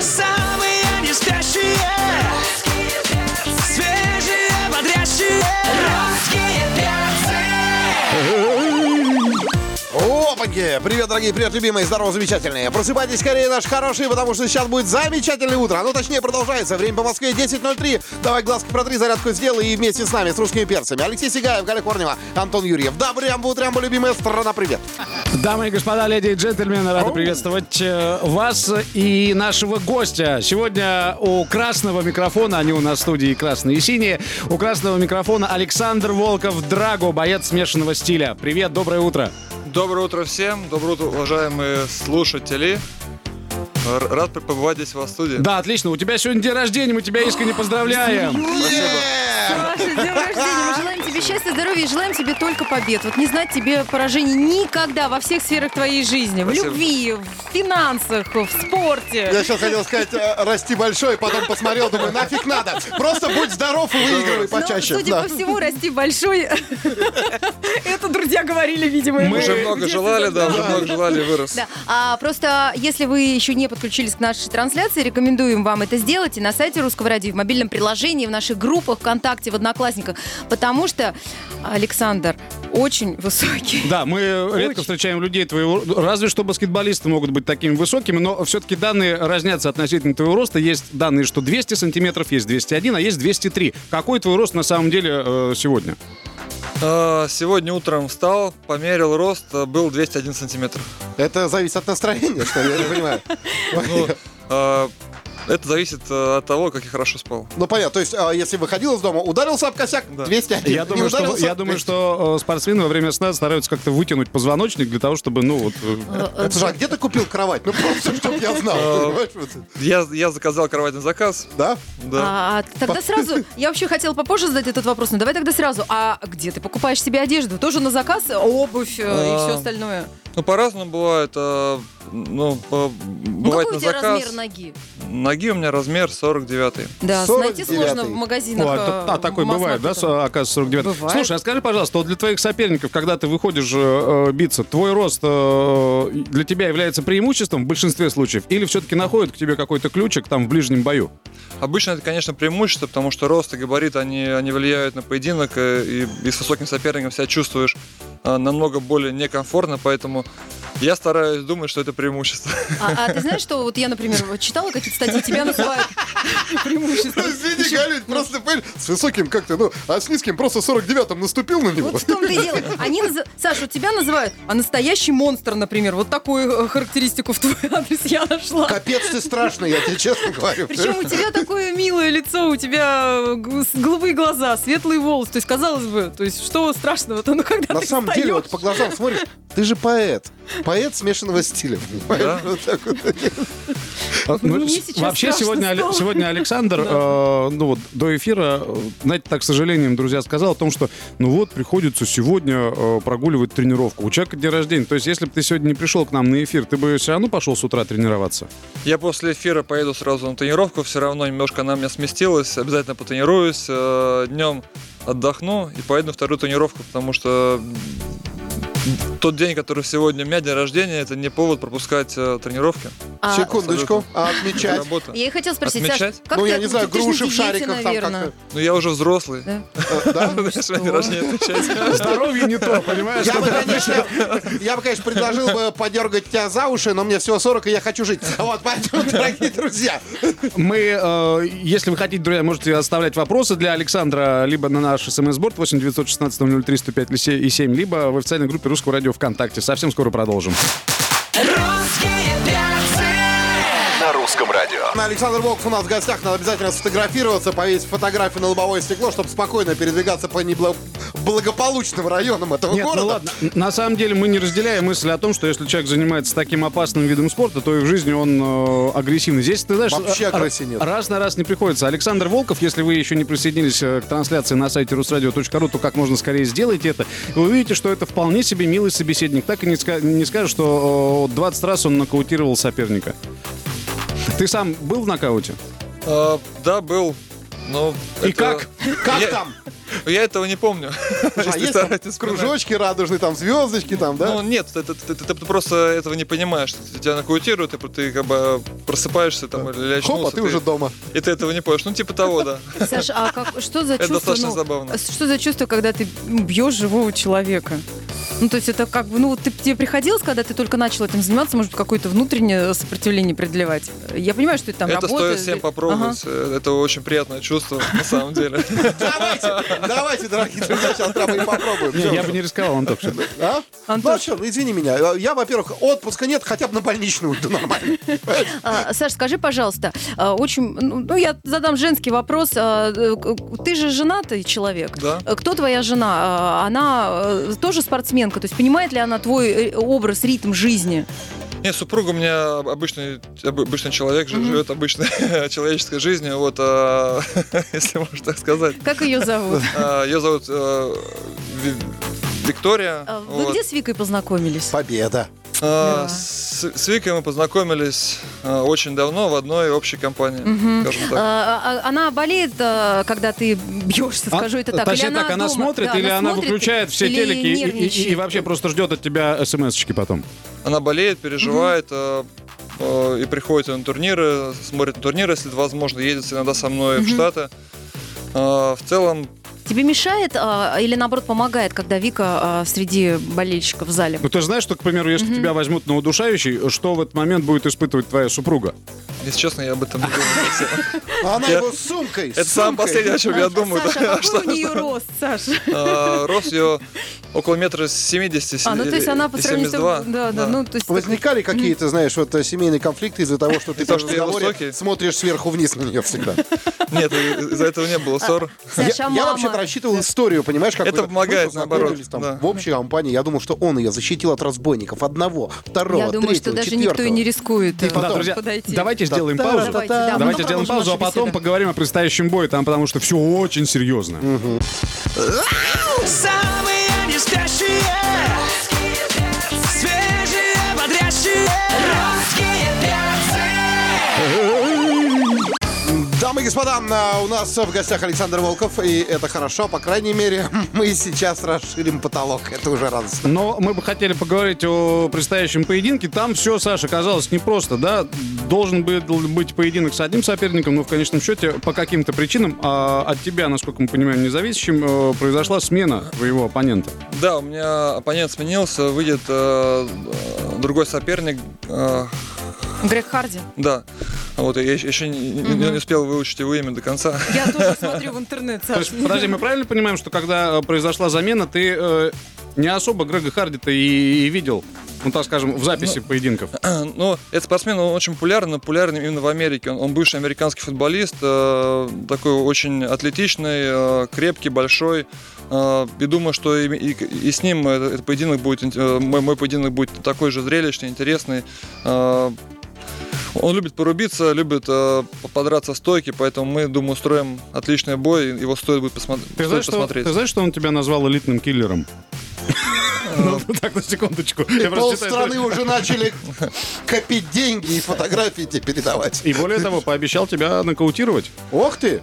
Самые не Свежие, бодрящие! Привет, дорогие, привет, любимые, здорово, замечательные. Просыпайтесь скорее, наши хорошие, потому что сейчас будет замечательное утро. Ну, точнее, продолжается. Время по Москве 10.03. Давай глазки протри, зарядку сделай и вместе с нами, с русскими перцами. Алексей Сигаев, Галя Корнева, Антон Юрьев. Да, прям, утрям, любимая страна, привет. Дамы и господа, леди и джентльмены, рады приветствовать э, вас и нашего гостя. Сегодня у красного микрофона, они у нас в студии красные и синие, у красного микрофона Александр Волков Драго, боец смешанного стиля. Привет, доброе утро. Доброе утро всем, доброе утро, уважаемые слушатели. Рад побывать здесь в студии. Да, отлично, у тебя сегодня день рождения, мы тебя искренне поздравляем. Саша, с днем рождения! Мы желаем тебе счастья, здоровья и желаем тебе только побед. Вот не знать тебе поражений никогда во всех сферах твоей жизни. В Спасибо. любви, в финансах, в спорте. Я сейчас хотел сказать, э, расти большой, потом посмотрел, думаю, нафиг надо. Просто будь здоров и выигрывай Но, почаще. судя Да. по всему, расти большой. Это друзья говорили, видимо. Мы ему. Уже много желали, да, уже много желали, вырос. Да. А просто, если вы еще не подключились к нашей трансляции, рекомендуем вам это сделать и на сайте Русского радио, и в мобильном приложении, в наших группах ВКонтакте, в Одноклассниках, потому что Александр очень высокий. Да, мы редко Очень. встречаем людей твоего... Разве что баскетболисты могут быть такими высокими, но все-таки данные разнятся относительно твоего роста. Есть данные, что 200 сантиметров, есть 201, а есть 203. Какой твой рост на самом деле э, сегодня? А, Сегодня утром встал, померил рост, а, был 201 сантиметр. Это зависит от настроения, что ли, я не понимаю. Ну, а, это зависит а, от того, как я хорошо спал. Ну, понятно. То есть, а, если выходил из дома, ударился об косяк, 201. Я Не думаю, что, я думаю, 200. что э, спортсмены во время сна стараются как-то вытянуть позвоночник для того, чтобы, ну, вот... э, Это же, а где ты купил кровать? Ну, просто, чтобы я знал. Я, я заказал кровать на заказ. Да? Да. А, тогда сразу, я вообще хотела попозже задать этот вопрос, но давай тогда сразу. А где ты покупаешь себе одежду? Тоже на заказ? Обувь э, и А, все остальное? Ну, по-разному бывает. а, Ну, по- Ну, бывает какой на у тебя заказ. размер ноги? Ноги у меня размер 49 Да, 49-й. найти сложно в магазинах. О, э, это- а, такой бывает, да, оказывается, 49 Бывает. Слушай, а скажи, пожалуйста, вот для твоих соперников, когда ты выходишь э, э, биться, твой рост э, для тебя является преимуществом в большинстве случаев? Или все-таки находят к тебе какой-то ключик там в ближнем бою? Обычно это, конечно, преимущество, потому что рост и габарит, они, они влияют на поединок, э, и, и с высоким соперником себя чувствуешь а, намного более некомфортно, поэтому я стараюсь думать, что это преимущество. А, а ты знаешь, что вот я, например, читала какие-то статьи, тебя называют преимуществом. Ну, извини, Галюнь, просто, понимаешь, с высоким как-то, ну, а с низким просто 49-м наступил на него. Вот в том-то и дело. Они, назы- Саша, тебя называют, а настоящий монстр, например. Вот такую э, характеристику в твой адрес я нашла. Капец ты страшный, я тебе честно говорю. Причем у тебя такое милое лицо, у тебя э, голубые глаза, светлые волосы. То есть, казалось бы, то есть, что страшного-то, ну когда На ты самом деле, вот встаешь? по глазам смотришь, ты же поэт. Поэт смешанного стиля. понимаешь? Вот так вот. Ну, Мне с- сейчас Вообще сегодня, стало. сегодня Александр, э, ну вот до эфира, э, знаете, так, к сожалению, друзья, сказал о том, что ну вот приходится сегодня э, прогуливать тренировку. У человека день рождения. То есть, если бы ты сегодня не пришел к нам на эфир, ты бы все равно пошел с утра тренироваться. Я после эфира поеду сразу на тренировку, все равно немножко она меня сместилась, обязательно потренируюсь, э, днем отдохну и поеду на вторую тренировку, потому что тот день, который сегодня у меня день рождения, это не повод пропускать э, тренировки. А, Секундочку, а отмечать? работа. Я и хотела спросить, Саш, Отмечать? как Ну, ты, я не знаю, ты груши в шариках там как-то. Ну я уже взрослый. Да? День рождения отмечать. Здоровье не то, понимаешь? Я бы, конечно, я бы, конечно, предложил бы подергать тебя за уши, но мне всего 40, и я хочу жить. Вот, поэтому, дорогие друзья, Мы, э, если вы хотите, друзья, можете оставлять вопросы для Александра либо на наш смс-борт 8 916 003 105 и 7, либо в официальной группе Русского радио ВКонтакте. Совсем скоро продолжим. Русские перцы На русском радио. Александр Волков у нас в гостях. Надо обязательно сфотографироваться, повесить фотографию на лобовое стекло, чтобы спокойно передвигаться по неблагополучным районам этого Нет, города. ну ладно. На самом деле мы не разделяем мысль о том, что если человек занимается таким опасным видом спорта, то и в жизни он э, агрессивный. Здесь, ты знаешь, Вообще э, агрессии нет. раз на раз не приходится. Александр Волков, если вы еще не присоединились э, к трансляции на сайте русрадио.ру, то как можно скорее сделайте это. Вы увидите, что это вполне себе милый собеседник. Так и не, ска- не скажешь, что э, 20 раз он нокаутировал соперника. Ты сам был в нокауте? А, Да, был. Но И это- как? Как Я- там? Я этого не помню. А есть там кружочки радужные, там звездочки, там, да? Ну нет, ты, ты- ты- ты просто этого не понимаешь. Тебя нокаутируют, и ты как бы просыпаешься там или очнулся. Хопа, ты уже дома. И ты этого не понимаешь. Ну типа того, да. Саша, а как, что за Это чувство? достаточно ну, забавно. Что за чувство, когда ты бьешь живого человека? Ну, то есть это как бы, ну, вот ты, тебе приходилось, когда ты только начал этим заниматься, может какое-то внутреннее сопротивление преодолевать? Я понимаю, что это там Это работа. стоит всем попробовать. Э, Это очень приятное чувство, на самом деле. Давайте, давайте, дорогие друзья, сейчас прямо и попробуем. Я бы не рисковал, Антох. А? Антон. Ну, извини меня. Я, во-первых, отпуска нет, хотя бы на больничную уйду нормально. А, Саш, скажи, пожалуйста, а, очень, ну, ну, я задам женский вопрос. А, э, Ты же женатый человек. Да. Э, Кто твоя жена? Она э, тоже спортсменка? То есть понимает ли она твой образ, ритм жизни? Нет, супруга у меня обычный, об- обычный человек, жи- живет обычной человеческой жизнью, вот, а, если можно так сказать. Как ее зовут? А, Ее зовут Ви- Виктория. А, Вы вот. где с Викой познакомились? Победа. А, Да. С с Викой мы познакомились а, очень давно в одной общей компании, скажем так. А, а, Она болеет, а, когда ты бьешься, скажу это так? Точнее или так, она дома? смотрит, Да, или она смотрит, выключает все телеки и- и, и- вообще просто ждет от тебя смс-очки потом? Она болеет, переживает а, и приходит на турниры, смотрит на турниры, если возможно, едет иногда со мной в Штаты. А, В целом, Тебе мешает а, или наоборот помогает, когда Вика а, среди болельщиков в зале? Ну, ты же знаешь, что, к примеру, если тебя возьмут на удушающий, что в этот момент будет испытывать твоя супруга? если честно, я об этом не думал. А Она его с сумкой. Это самое последнее, о чем я думаю. Саша, а какой у нее рост, Саша? А, Рост ее около метра семидесяти А, ну то есть она по сравнению с... 72. Да, да, ну то есть... Возникали какие-то, знаешь, вот э, семейные конфликты из-за того, что ты я разговоре смотришь сверху вниз на нее всегда. Нет, из-за этого не было ссор. Я, Саша, мама. Рассчитывал историю, понимаешь, как Это помогает, наоборот, там да. в общей компании. Я думал, что он ее защитил от разбойников. Одного, второго, Я думаю, что третьего, даже никто и не четвертого. рискует э, потом- Да, друзья, подойти. давайте сделаем паузу. Давайте, да, Давайте потом сделаем паузу, а потом поговорим о предстоящем бою, там потому что все очень серьезно. Самые господа, а, у нас в гостях Александр Волков, и это хорошо, по крайней мере, мы сейчас расширим потолок, это уже радостно. Но мы бы хотели поговорить о предстоящем поединке. Там все, Саша, казалось непросто, да? Должен был быть поединок с одним соперником, но в конечном счете по каким-то причинам а от тебя, насколько мы понимаем, независящим, э, произошла смена твоего оппонента. Да, у меня оппонент сменился, выйдет э, э, другой соперник. э, Грег Харди. да, вот я еще, не, не- не успел выучить его имя до конца. Я тоже смотрю в интернет, То Саша. есть, подожди, мы правильно понимаем, что когда э, произошла замена, ты э, не особо Грега Харди-то и, и видел, ну так скажем, в записи поединков? Ну, этот спортсмен, он очень популярен, популярен именно в Америке. Он, он бывший американский футболист, э, такой очень атлетичный, э, крепкий, большой. Э, и думаю, что и, и- и с ним этот, этот поединок будет, э, мой, мой поединок будет такой же зрелищный, интересный. Э, он любит порубиться, любит э, подраться в стойке, поэтому мы, думаю, устроим отличный бой, его стоит будет посмотри- Ты стоит знаешь, что, посмотреть. ты знаешь, что он тебя назвал элитным киллером? Ну, так, на секундочку. Читаю Полстраны уже начали копить деньги и фотографии тебе передавать. И более того, пообещал тебя нокаутировать. Ох ты!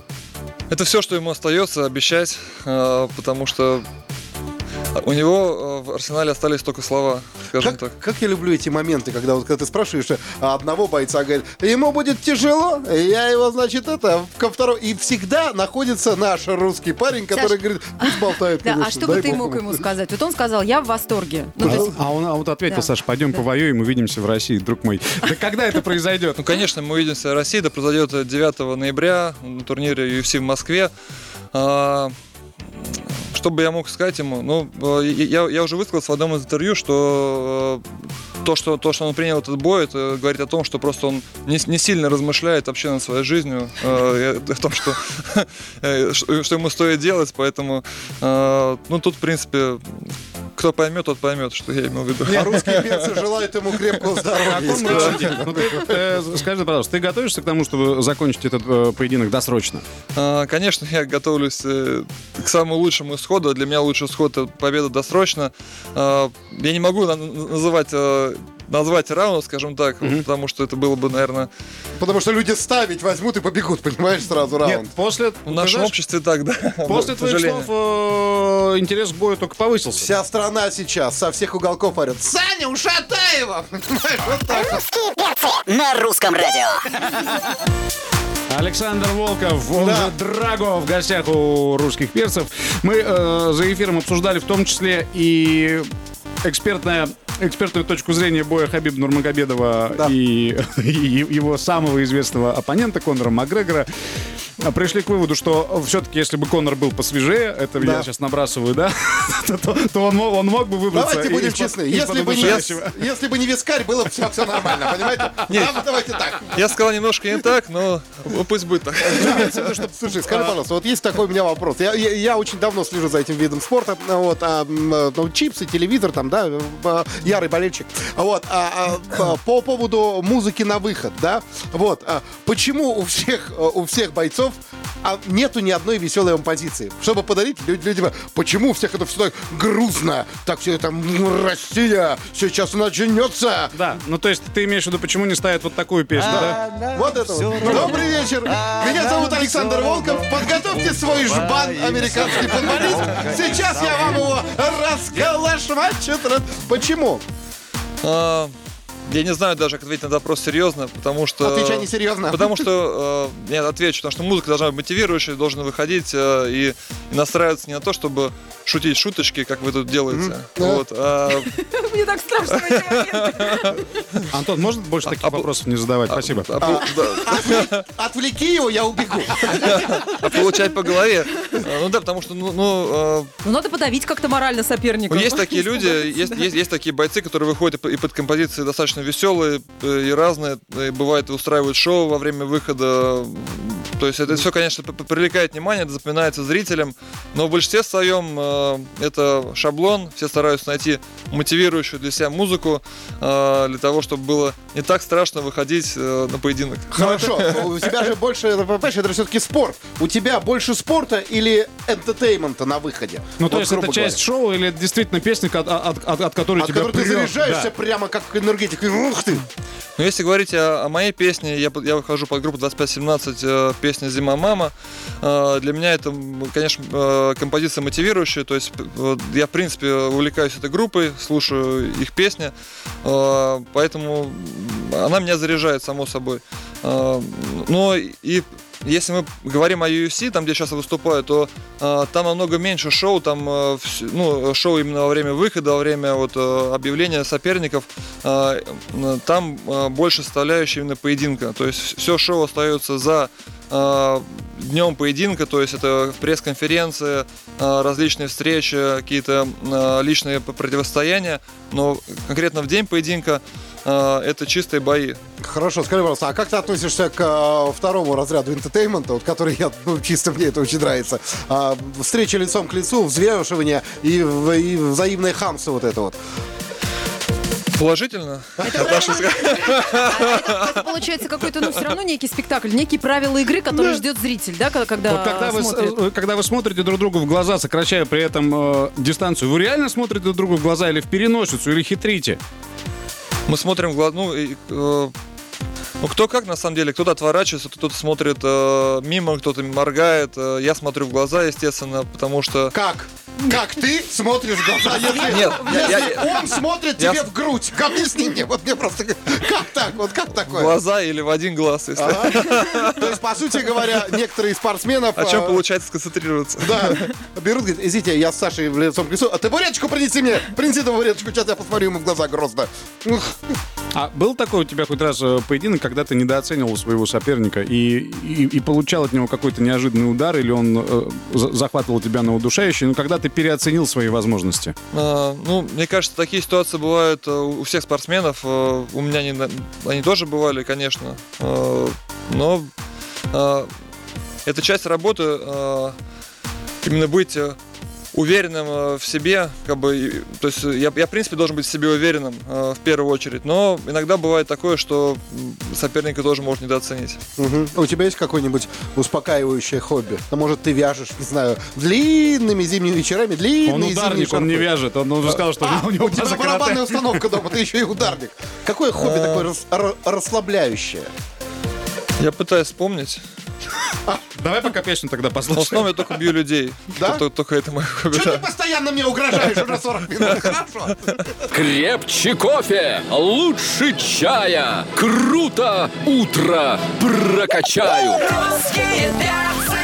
Это все, что ему остается обещать, э, потому что у него э, в арсенале остались только слова, скажем Как, так. как я люблю эти моменты, когда вот когда ты спрашиваешь а одного бойца, говорит, ему будет тяжело, я его, значит, это, ко второму. И всегда находится наш русский парень, который Саш, говорит, пусть болтает, Да, а конечно, что бы ты мог ему». сказать? Вот он сказал, я в восторге. Ну, то есть, А он а вот ответил, Да. Саша, пойдем повоюем, увидимся в России, друг мой. Да когда это произойдет? Ну, конечно, мы увидимся в России, это произойдет 9 ноября на турнире UFC в Москве. Что бы я мог сказать ему? Ну, э, я, я уже высказался в одном из интервью, что э, то, что, то, что он принял этот бой, это говорит о том, что просто он не, не сильно размышляет вообще над своей жизнью, э, о том, что, э, что что ему стоит делать, поэтому, э, ну, тут, в принципе, кто поймет, тот поймет, что я имел в виду. А русские перцы желают ему крепкого здоровья. Ну, ты, э, скажи, пожалуйста, ты готовишься к тому, чтобы закончить этот э, поединок досрочно? Конечно, я готовлюсь э, к самому лучшему исходу. Для меня лучший исход это победа досрочно. Я не могу на- называть э, назвать раунд, скажем так, потому что это было бы, наверное, Потому что люди ставить возьмут и побегут, понимаешь, сразу раунд. Нет, после, в нашем знаешь, обществе так, да. после твоих слов э, интерес к бою только повысился. Вся страна сейчас со всех уголков орет. Саня вот так вот. на русском радио. Александр Волков, он Да. же Драго, в гостях у русских перцев. Мы э, за эфиром обсуждали в том числе и экспертная, экспертную точку зрения боя Хабиб Нурмагомедова Да. и, и его самого известного оппонента Конора Макгрегора. А, Пришли к выводу, что все-таки, если бы Конор был посвежее, это Да. я сейчас набрасываю, да, то, то он, мог, он мог бы выбраться. Давайте будем честны. Если бы, не, если бы не вискарь, было бы все, все нормально, понимаете? Да, давайте так. Я сказал немножко не так, но ну, пусть будет так. Что- Слушай, скажи, пожалуйста, вот есть такой у меня вопрос. Я, я- я очень давно слежу за этим видом спорта. Вот, а, э, ну, чипсы, телевизор, там, да, э, ярый болельщик. Вот, а, а, по поводу музыки на выход, да, вот, а, почему у всех, э, у всех бойцов а, нету ни одной веселой композиции? Чтобы подарить люд- людям, почему у всех это все так грустно, так все это, Россия, сейчас начнется. Да, ну то есть ты имеешь в виду, почему не ставят вот такую песню, да? Вот это вот. Добрый вечер. Меня зовут Александр Волков. Подготовьте свой жбан, американский футболист. Сейчас я вам его расколошмачу. Почему? А, Я не знаю даже, как ответить на этот вопрос серьезно, потому что... Отвечай несерьезно. Потому что, э, я отвечу, потому что музыка должна быть мотивирующей, должен выходить э, и, и настраиваться не на то, чтобы шутить шуточки, как вы тут делаете. Да. Вот, а, Мне так страшно в эти моменты. Антон, может больше таких а- вопросов не задавать? Спасибо. а да, Отвлеки его, я убегу. а получать по голове. Ну да, потому что, ну, ну, э, Ну, надо подавить как-то морально соперника. Ну, есть такие люди, есть, есть, есть такие бойцы, которые выходят и под композиции достаточно веселые э, и разные. И бывает, устраивают шоу во время выхода. То есть это все, конечно, привлекает внимание, это запоминается зрителям. Но в большинстве своем э, это шаблон. Все стараются найти мотивирующую для себя музыку э, для того, чтобы было не так страшно выходить э, на поединок. Хорошо, у тебя же больше, это, понимаешь, это все-таки спорт. У тебя больше спорта или энтетеймента на выходе? Ну, то есть это часть шоу или это действительно песня, от, от- от- от которой От тебя которой ты заряжаешься прямо как энергетик. Ух ты! Но если говорить о, о моей песне, я, я выхожу под группу 2517, э, песня «Зима, мама». Э, для меня это, конечно, э, композиция мотивирующая, то есть вот я, в принципе, увлекаюсь этой группой, слушаю их песни, э, поэтому она меня заряжает, само собой. Э, но и если мы говорим о UFC, там, где я сейчас выступаю, то э, там намного меньше шоу, там, э, ну, шоу именно во время выхода, во время вот, э, объявления соперников, э, там э, больше составляющая именно поединка. То есть все шоу остается за э, днем поединка, то есть это пресс-конференции, э, различные встречи, какие-то э, личные противостояния, но конкретно в день поединка это чистые бои. Хорошо, скажи, пожалуйста, а как ты относишься к э, второму разряду энтетеймента, вот, который я, ну, чисто мне это очень нравится? А, встреча лицом к лицу, взвешивание и, и взаимное хамство вот это вот. Положительно. Наташа сказала. Это получается какой-то, ну, все равно некий спектакль, некие правила игры, которые ждет зритель, да, когда- когда Вот когда вы, смотрит. э, когда вы смотрите друг другу в глаза, сокращая при этом э, дистанцию, вы реально смотрите друг другу в глаза или в переносицу, или хитрите? Мы смотрим в ну, э, ну, кто как, на самом деле, кто-то отворачивается, кто-то смотрит э, мимо, кто-то моргает. э, я смотрю в глаза, естественно, потому что... Как? Как ты смотришь в глаза, если, Нет, я- если я- он смотрит я- тебе в грудь? Объясни мне, вот мне просто... Как так? Вот как В такое? глаза или в один глаз, если... Ага. То есть, по сути говоря, некоторые спортсменов... О чем э, получается сконцентрироваться? Да, берут, говорит, извините, я с Сашей в лицом к лицу, а табуреточку принеси мне, принеси табуреточку, сейчас я посмотрю ему в глаза грозно. А был такой у тебя хоть раз э, поединок, когда ты недооценивал своего соперника и, и, и получал от него какой-то неожиданный удар, или он э, за- захватывал тебя на удушающий, но когда ты переоценил свои возможности? А, Ну, мне кажется, такие ситуации бывают э, у всех спортсменов. э, У меня на- они тоже бывали, конечно. Но э, это часть работы, э, именно быть уверенным э, в себе, как бы, то есть э, я, я, в принципе, должен быть в себе уверенным э, в первую очередь, но иногда бывает такое, что соперника тоже может недооценить. Мгм. У тебя есть какое-нибудь успокаивающее хобби? Ну, может, ты вяжешь, не знаю, длинными зимними вечерами, длинные Он зимние ударник, он не вяжет. Он уже сказал, что у него У тебя барабанная установка дома, ты еще и ударник. Какое хобби Э. такое рас- ра- расслабляющее? Я пытаюсь вспомнить, Давай пока песню тогда в основном послушаем. я только бью людей. Да? Только, только это мое хобби. Что ты постоянно мне угрожаешь уже 40 минут? Хорошо. Крепче кофе, лучше чая. Круто утро прокачаю. Русские перцы.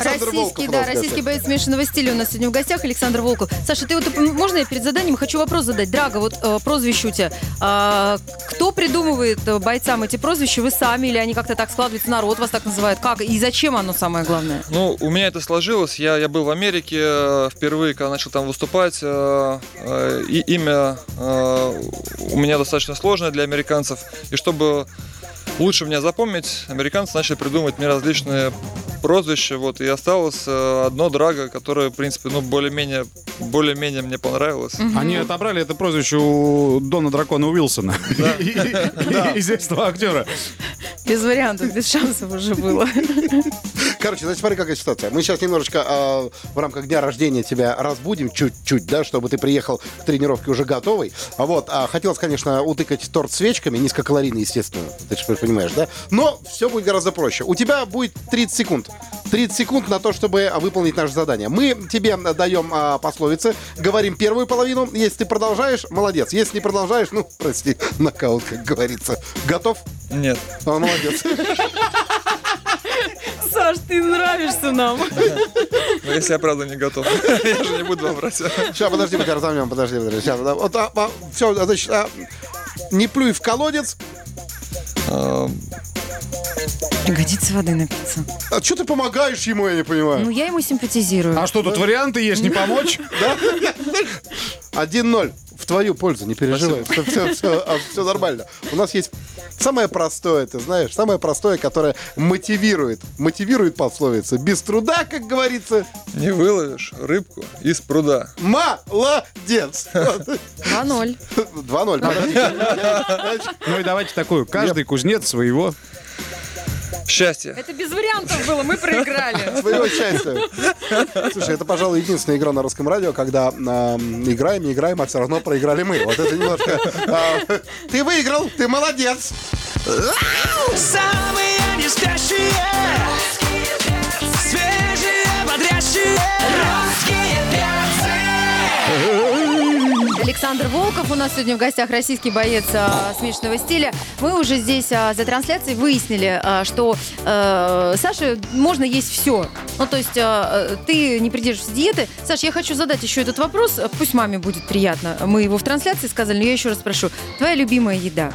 Александр Волков. Российский, у да, российский боец смешанного стиля у нас сегодня в гостях, Александр Волков. Саша, ты вот, можно я перед заданием хочу вопрос задать? Драга, вот э, прозвище у тебя. А, кто придумывает э, бойцам эти прозвища? Вы сами или они как-то так складываются, народ вас так называет? Как? И зачем оно самое главное? Ну, у меня это сложилось. Я, я был в Америке э, впервые, когда начал там выступать. э, э, И имя э, у меня достаточно сложное для американцев. И чтобы лучше меня запомнить, американцы начали придумывать мне различные прозвища. Вот, и осталось э, одно Драго, которое, в принципе, ну, более-менее более-менее мне понравилось. Они отобрали это прозвище у Дона Дракона Уилсона. Известного актера. Без вариантов, без шансов уже было. Короче, значит, смотри, какая ситуация. Мы сейчас немножечко а, в рамках дня рождения тебя разбудим чуть-чуть, да, чтобы ты приехал к тренировке уже готовый. А вот, а, хотелось, конечно, утыкать торт свечками, низкокалорийный, естественно, ты же понимаешь, да? Но все будет гораздо проще. У тебя будет 30 секунд. 30 секунд на то, чтобы выполнить наше задание. Мы тебе даем а, пословицы, говорим первую половину. Если ты продолжаешь, молодец. Если не продолжаешь, ну, прости, нокаут, как говорится. Готов? Нет. А, молодец. Саш, ты нравишься нам. Но если я правда не готов, я же не буду вам брать. Сейчас, подожди, тебя разомнем, подожди, подожди. Сейчас, да, вот, а, все, значит, а, не плюй в колодец. А, Годится воды напиться. А что ты помогаешь ему, я не понимаю? Ну, я ему симпатизирую. А что, тут варианты есть, не помочь? Да? 1-0. В твою пользу, не переживай. Все, все, все, все нормально. У нас есть самое простое, ты знаешь, самое простое, которое мотивирует. Мотивирует пословица. Без труда, как говорится, Не выловишь рыбку из пруда. молодец. 2-0. 2-0. Подожди. Ну и давайте такую. Каждый кузнец своего. Счастье. Это без вариантов было, мы проиграли. Своего счастья. Слушай, это, пожалуй, единственная игра на русском радио, когда а, играем, не играем, а все равно проиграли мы. Вот это немножко... а, ты выиграл, ты молодец. Самые не Александр Волков у нас сегодня в гостях, российский боец а, смешанного стиля. Мы уже здесь а, за трансляцией выяснили, а, что э, Саше можно есть все. Ну, то есть а, э, ты не придерживаешься диеты. Саш, я хочу задать еще этот вопрос. Пусть маме будет приятно. Мы его в трансляции сказали, но я еще раз спрошу. Твоя любимая еда?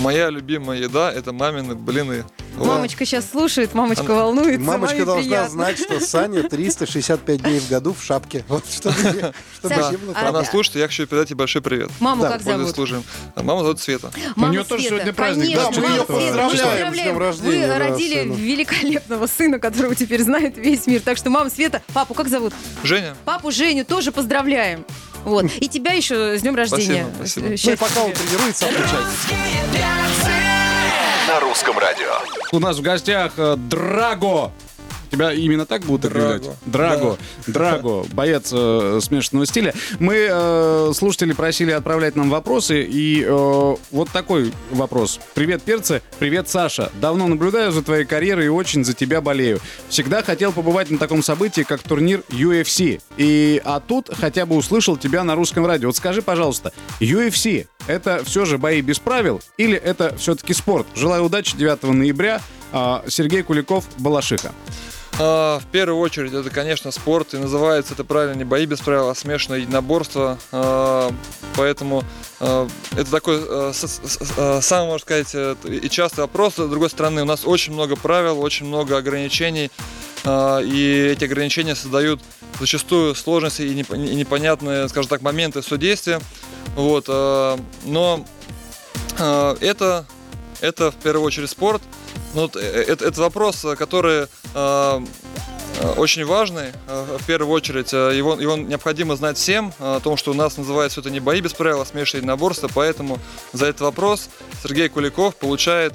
Моя любимая еда это мамины блины. Вот. Мамочка сейчас слушает, мамочка волнуется. Мамочка маме должна приятно. знать, что Саня 365 дней в году в шапке. Вот чтобы чтобы Саша, а-. Она слушает, я хочу передать ей большой привет. Маму Да, как зовут? случаем. А Мама зовут Света. Мама нее тоже Света, сегодня праздник, конечно, да, мы ее мама Света, поздравляем с днем рождения, Вы да, родили сына. великолепного сына, которого теперь знает весь мир. Так что, мама Света, папу как зовут? Женя, Папу Женю тоже поздравляем. Вот. И тебя еще с днем рождения. Спасибо, спасибо. Ну и Счастья пока он тренируется, перцы На русском радио. У нас в гостях э, Драго. Тебя именно так будут Драго. объявлять? Драго. Драго, боец э, смешанного стиля. Мы, э, слушатели, просили отправлять нам вопросы, и э, вот такой вопрос. Привет, перцы. Привет, Саша. Давно наблюдаю за твоей карьерой и очень за тебя болею. Всегда хотел побывать на таком событии, как турнир UFC. И, а тут хотя бы услышал тебя на русском радио. Вот скажи, пожалуйста, UFC это все же бои без правил или это все-таки спорт? Желаю удачи 9 ноября. А, Сергей Куликов, Балашиха. А, в первую очередь, это, конечно, спорт, и называется это правильно не бои без правил, а смешанное единоборство. А, Поэтому а, это такой, самый, можно сказать, э, и частый вопрос. С другой стороны, у нас очень много правил, очень много ограничений, и эти ограничения создают зачастую сложности и непо- и непонятные, скажем так, моменты судействия. Вот, но это, это в первую очередь спорт. Ну, вот, э, э, это, это вопрос, э, который э, очень важный. В первую очередь, его, его необходимо знать всем, о том, что у нас называется это не бои без правил, а смешанные единоборства. Поэтому за этот вопрос Сергей Куликов получает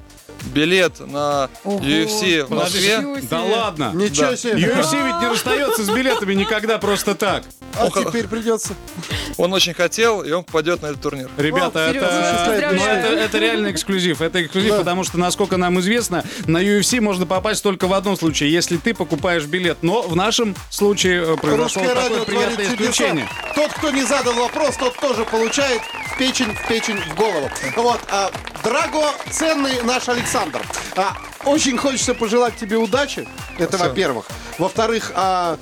билет на Ого. UFC в Москве. Да ладно. Ничего Да. себе. UFC ведь не расстается с билетами никогда просто так. А теперь придется. Он очень хотел, и он попадет на этот турнир. Ребята, О, Серёжа, это, поздравляю. ну, это, это реально эксклюзив. Это эксклюзив, потому что, насколько нам известно, на UFC можно попасть только в одном случае, если ты покупаешь билет. Но в нашем случае э, произошло Русское такое приятное творит чудеса. исключение. Тот, кто не задал вопрос, тот тоже получает в печень, в печень, в голову. Вот, а, Драго, ценный наш Александр. А, очень хочется пожелать тебе удачи. Это во-первых. Во-вторых, а,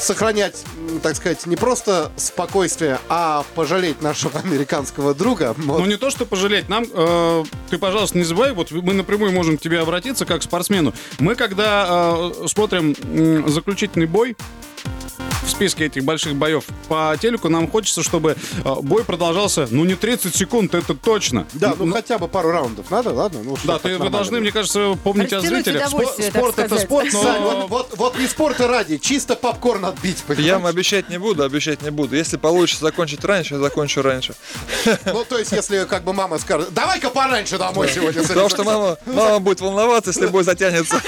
сохранять, так сказать, не просто спокойствие, а пожалеть нашего американского друга. Вот. Ну не то, что пожалеть. Нам, э, ты, пожалуйста, не забывай, вот мы напрямую можем к тебе обратиться как к спортсмену. Мы, когда э, смотрим м, заключительный бой, в списке этих больших боев по телеку, нам хочется, чтобы э, бой продолжался, ну, не 30 секунд, это точно. Да, ну, хотя бы пару раундов надо, ладно? Ну, что Да, ты, вы должны, мне кажется, помнить о зрителях. Спо- спорт это сказать. спорт, но... Сань, вот, вот, вот не спорта ради, чисто попкорн отбить, Я понимаешь? вам обещать не буду, обещать не буду. Если получится закончить раньше, я закончу раньше. Ну, то есть, если как бы мама скажет, давай-ка пораньше домой сегодня. Потому что мама, мама будет волноваться, если бой затянется.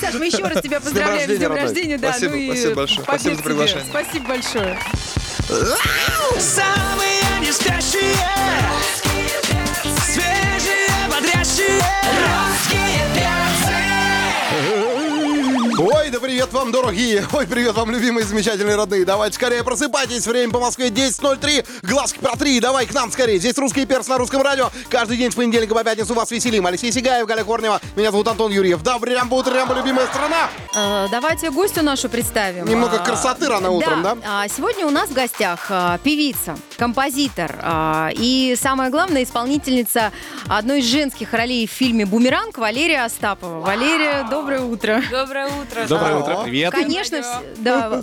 Саш, мы еще раз тебя поздравляем с днем рождения. Да, Спасибо, ну и спасибо большое. Спасибо за тебе. приглашение. Спасибо большое. Привет вам, дорогие! Ой, привет вам, любимые, замечательные, родные! Давайте скорее просыпайтесь, время по Москве 10.03, глазки про три, давай к нам скорее! Здесь русский перс на русском радио, каждый день с понедельника по пятницу вас веселим. Алексей Сигаев, Галя Корнева, меня зовут Антон Юрьев. Добрый утром, любимая страна! Э, Давайте гостю нашу представим. Немного А, красоты рано утром, да? а, Сегодня у нас в гостях а, певица, композитор а, и, самое главное, исполнительница одной из женских ролей в фильме «Бумеранг» Валерия Остапова. Валерия, доброе утро. Доброе утро. Доброе О, утро, привет. Конечно, вс- да.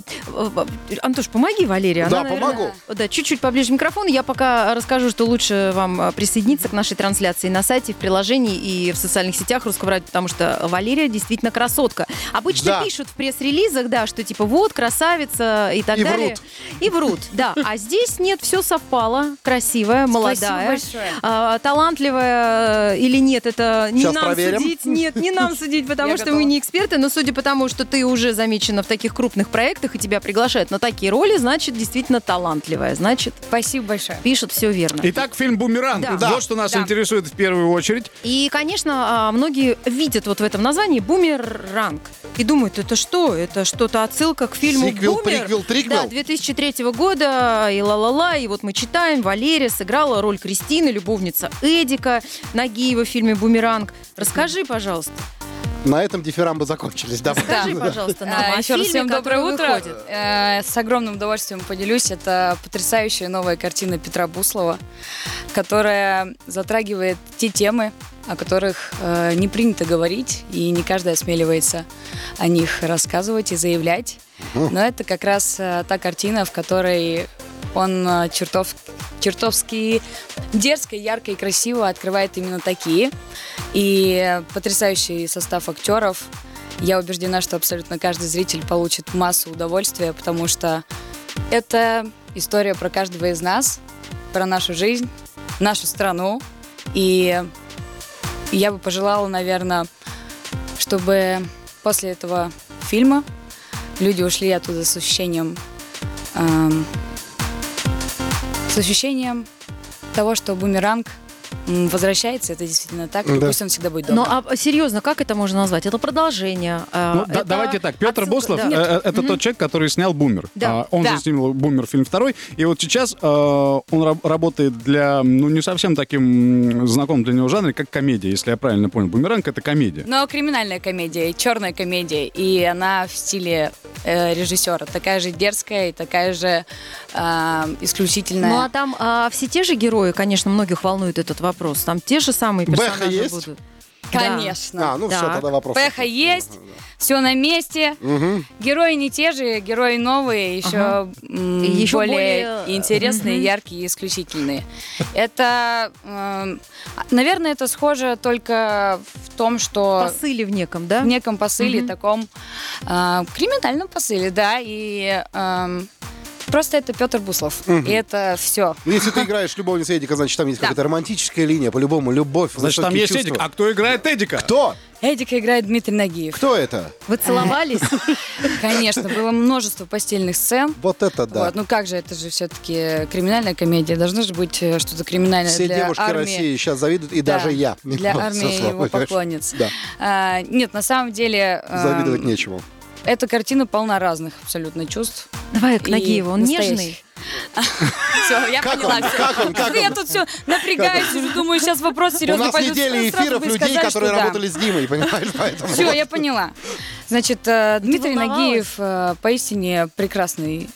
Антош, помоги Валерия. Да, помогу. Да, чуть-чуть поближе к микрофону. Я пока расскажу, что лучше вам э, присоединиться к нашей трансляции на сайте, в приложении и в социальных сетях Русского радио, потому что Валерия действительно красотка. Обычно Да. пишут в пресс-релизах, да, что типа вот, красавица и так И далее. врут. И врут, да. А здесь нет, все совпало. Красивая, молодая. а, талантливая э, или нет, это не нам проверим. судить. Нет, не нам судить, потому Я что готова. мы не эксперты, но судя по тому, что ты уже замечена в таких крупных проектах и тебя приглашают на такие роли, значит, действительно талантливая. Значит, Спасибо большое. пишут все верно. Итак, фильм «Бумеранг». Да. Вот что нас Да. интересует в первую очередь. И, конечно, а, многие видят вот в этом названии «Бумеранг» и думают, это что? Это что-то отсылка к фильму Сиквел, «Бумер». приквел, триквел? Да, 2003 года, и ла-ла-ла, и вот мы читаем, Валерия сыграла роль Кристины, любовница Эдика Нагиева в фильме «Бумеранг». Расскажи, пожалуйста, На этом дифирамбы закончились, да? скажи, пожалуйста, нам А, о Еще раз всем доброе утро. Э, С огромным удовольствием поделюсь. Это потрясающая новая картина Петра Буслова, которая затрагивает те темы, о которых э, не принято говорить, и не каждый осмеливается о них рассказывать и заявлять. Но это как раз э, та картина, в которой он э, чертов, чертовски дерзко, ярко и красиво открывает именно такие. И потрясающий состав актеров. Я убеждена, что абсолютно каждый зритель получит массу удовольствия, потому что это история про каждого из нас, про нашу жизнь, нашу страну. И я бы пожелала, наверное, чтобы после этого фильма люди ушли оттуда с ощущением эм, с ощущением того, что бумеранг возвращается, это действительно так, Да. пусть он всегда будет добрым. Ну, а серьезно, как это можно назвать? Это продолжение. а, Ну, да- это давайте так. Петр отсылка- Буслов да. э, э, это тот человек, который снял Бумер. Да. А, Он Да. же снимал Бумер фильм второй. И вот сейчас э, он раб- работает для, ну, не совсем таким знакомым для него жанре, как комедия, если я правильно понял. Бумеранг это комедия. Но криминальная комедия, и черная комедия, и она в стиле э, режиссера. Такая же дерзкая и такая же э, исключительная. Ну, а там а, все те же герои, конечно, многих волнует этот вопрос. Там те же самые Бэха персонажи есть? будут. Конечно. А, ну все, Так. тогда вопрос. Пеха есть, все на месте. Герои не те же, герои новые, еще, м, И еще более, более, интересные, яркие и исключительные. Это, эм, наверное, это схоже только в том, что Посыли в неком, да? в неком посыле, Мгм. таком а, криминальном посыле, да, и эм, просто это Петр Буслов, и это все. Ну, Если ты играешь любовницу Эдика, значит, там есть Да. какая-то романтическая линия, по-любому, любовь, Значит, там есть чувства. Эдик. А кто играет Эдика? Кто? Эдика играет Дмитрий Нагиев. Кто это? Вы целовались? Конечно, было множество постельных сцен. Вот это да. Вот, ну как же, это же все-таки криминальная комедия. Должно же быть э, что-то криминальное Все для девушки армии. России сейчас завидуют, и Да, даже я. Для армии его поклонниц. Да, А, нет, на самом деле... э, завидовать нечему. Эта картина полна разных абсолютно чувств. Давай к Нагиеву, он нежный. Все, я поняла. Как он? Как Я тут все напрягаюсь, уже думаю, сейчас вопрос У серьезно нас пойдет. недели Сразу эфиров бы людей, которые работали с Димой, понимаешь, поэтому... Все, я поняла. Значит, э, Дмитрий волновалась? Нагиев э, поистине прекрасный,